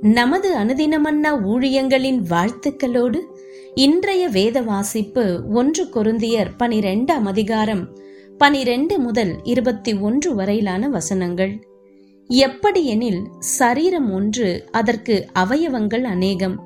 நமது அனுதினமன்னா ஊழியங்களின் வாழ்த்துக்களோடு இன்றைய வேத வாசிப்பு ஒன்று கொருந்தியர் பனிரெண்டாம் அதிகாரம் பனிரெண்டு முதல் இருபத்தி ஒன்று வரையிலான வசனங்கள். எப்படியெனில் சரீரம் ஒன்று அதற்கு அவயவங்கள் அநேகம்.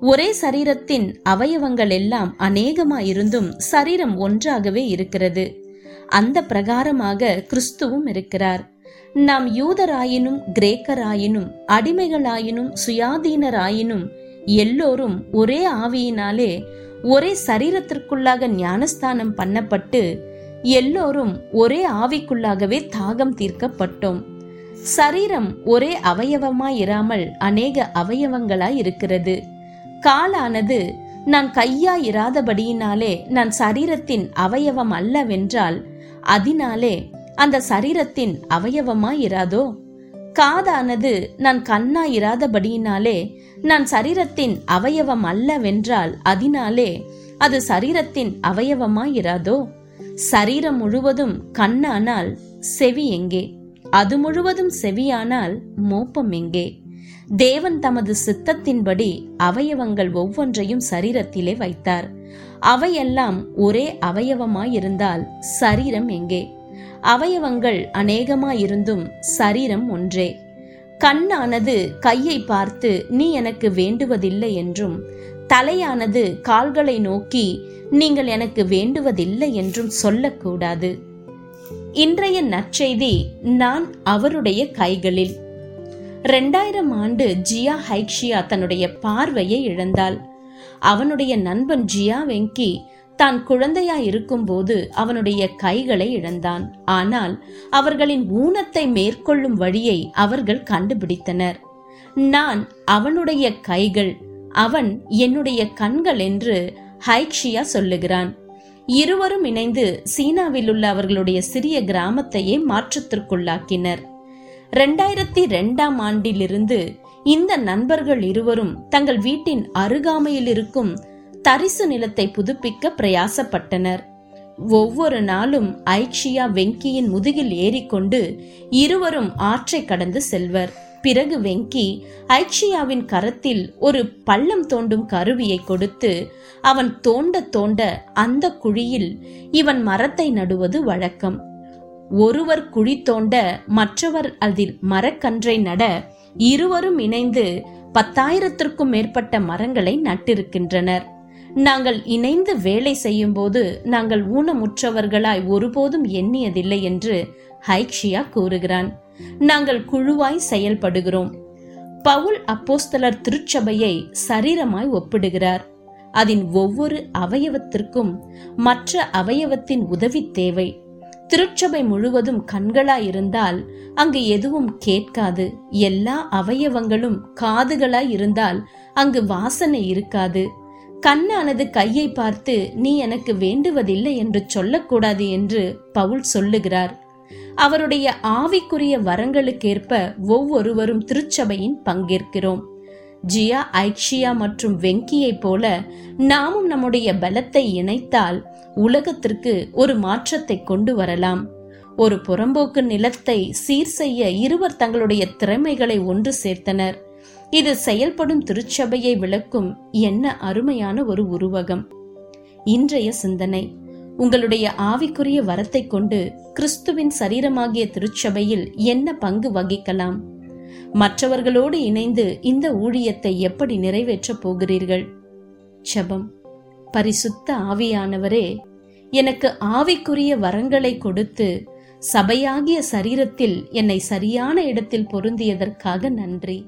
ஒரே சரீரத்தின் அவயவங்கள் எல்லாம் அநேகமாயிருந்தும் சரீரம் ஒன்றாகவே இருக்கிறது. அந்த பிரகாரமாக கிறிஸ்துவும் இருக்கிறார். நாம் யூதராயினும் கிரேக்கராயினும் அடிமைகளாயினும் சுயாதீனராயினும் எல்லோரும் ஒரே ஆவியினாலே ஒரே சரீரத்திற்குள்ளாக ஞானஸ்தானம் பண்ணப்பட்டு எல்லோரும் ஒரே ஆவிக்குள்ளாகவே தாகம் தீர்க்கப்பட்டோம். சரீரம் ஒரே அவயவமாயிராமல் அநேக அவயவங்களாய் இருக்கிறது காலானது நான் கையா இராதபடியினாலே நான் சரீரத்தின் அவயவம் அல்லவென்றால் அதனாலே அந்த சரீரத்தின் அவயவமாயிராதோ? காதானது நான் கண்ணா இராதபடியினாலே நான் சரீரத்தின் அவயவம் அல்லவென்றால் அதனாலே அது சரீரத்தின் அவயவமாயிராதோ? சரீரம் முழுவதும் கண்ணானால் செவி எங்கே? அது முழுவதும் செவியானால் மோப்பம் எங்கே? தேவன் தமது சித்தத்தின்படி அவயவங்கள் ஒவ்வொன்றையும் சரீரத்திலே வைத்தார். அவையெல்லாம் ஒரே அவயவமாயிருந்தால் சரீரம் எங்கே? அவயவங்கள் அநேகமாயிருந்தும் சரீரம் ஒன்றே. கண்ணானது கையை பார்த்து நீ எனக்கு வேண்டுவதில்லை என்றும் தலையானது கால்களை நோக்கி நீங்கள் எனக்கு வேண்டுவதில்லை என்றும் சொல்லக்கூடாது. இன்றைய நற்செய்தி நான் அவருடைய கைகளில் ரெண்டாயிரம் ஆண்டு ஜியா ஹைக்ஷியா தன்னுடைய பார்வையை இழந்தாள். அவனுடைய நண்பன் ஜியா வெங்கி தான் குழந்தையா இருக்கும்போது அவனுடைய கைகளை இழந்தான். ஆனால் அவர்களின் ஊனத்தை மேற்கொள்ளும் வழியை அவர்கள் கண்டுபிடித்தனர். நான் அவனுடைய கைகள் அவன் என்னுடைய கண்கள் என்று ஹைக்ஷியா சொல்லுகிறான். இருவரும் இணைந்து சீனாவில் உள்ள அவர்களுடைய சிறிய கிராமத்தையே மாற்றத்திற்குள்ளாக்கினர். ரெண்டாயிரத்தி ரெண்டாம் ஆண்டிலிருந்து இந்த நண்பர்கள் இருவரும் தங்கள் வீட்டின் அருகாமையில் இருக்கும் தரிசு நிலத்தை புதுப்பிக்க பிரயாசப்பட்டனர். ஒவ்வொரு நாளும் ஐக்ஷியா வெங்கியின் முதுகில் ஏறிக்கொண்டு இருவரும் ஆற்றை கடந்து செல்வர். பிறகு வெங்கி ஐக்ஷியாவின் கரத்தில் ஒரு பள்ளம் தோண்டும் கருவியை கொடுத்து அவன் தோண்ட தோண்ட அந்த குழியில் இவன் மரத்தை நடுவது வழக்கம். ஒருவர் குழி தோண்ட மற்றவர் அதில் மரக்கன்றை நட இருவரும் இணைந்து பத்தாயிரத்திற்கும் மேற்பட்ட மரங்களை நட்டிருக்கின்றனர். நாங்கள் இணைந்து வேலை செய்யும்போது நாங்கள் ஊனமுற்றவர்களாய் ஒருபோதும் எண்ணியதில்லை என்று ஹைக்ஷியா கூறுகிறான். நாங்கள் குழுவாய் செயல்படுகிறோம். பவுல் அப்போஸ்தலர் திருச்சபையை சரீரமாய் ஒப்பிடுகிறார். அதன் ஒவ்வொரு அவயவத்திற்கும் மற்ற அவயவத்தின் உதவி தேவை. திருச்சபை முழுவதும் கண்களாயிருந்தால் அங்கு எதுவும் கேட்காது. எல்லா அவயவங்களும் காதுகளாய் இருந்தால் அங்கு வாசனை இருக்காது. கண்ணானது கையை பார்த்து நீ எனக்கு வேண்டுவதில்லை என்று சொல்லக்கூடாது என்று பவுல் சொல்லுகிறார். அவருடைய ஆவிக்குரிய வரங்களுக்கேற்ப ஒவ்வொருவரும் திருச்சபையின் பங்கேற்கிறோம். ஜியா ஐக்ஷியா மற்றும் வெங்கியை போல நாமும் நம்முடைய பலத்தை இணைத்தால் உலகத்திற்கு ஒரு மாற்றத்தை கொண்டு வரலாம். ஒரு புறம்போக்கு நிலத்தை சீர் செய்ய இருவர் தங்களுடைய திறமைகளை ஒன்று சேர்த்தனர். இது செயல்படும் திருச்சபையை விளக்கும் என்ன அருமையான ஒரு உருவகம். இன்றைய சிந்தனை. உங்களுடைய ஆவிக்குரிய வரத்தை கொண்டு கிறிஸ்துவின் சரீரமாகிய திருச்சபையில் என்ன பங்கு வகிக்கலாம்? மற்றவர்களோடு இணைந்து இந்த ஊழியத்தை எப்படி நிறைவேற்றப் போகிறீர்கள்? செபம் பரிசுத்த ஆவியானவரே எனக்கு ஆவிக்குரிய வரங்களை கொடுத்து சபையாகிய சரீரத்தில் என்னை சரியான இடத்தில் பொருந்தியதற்காக நன்றி.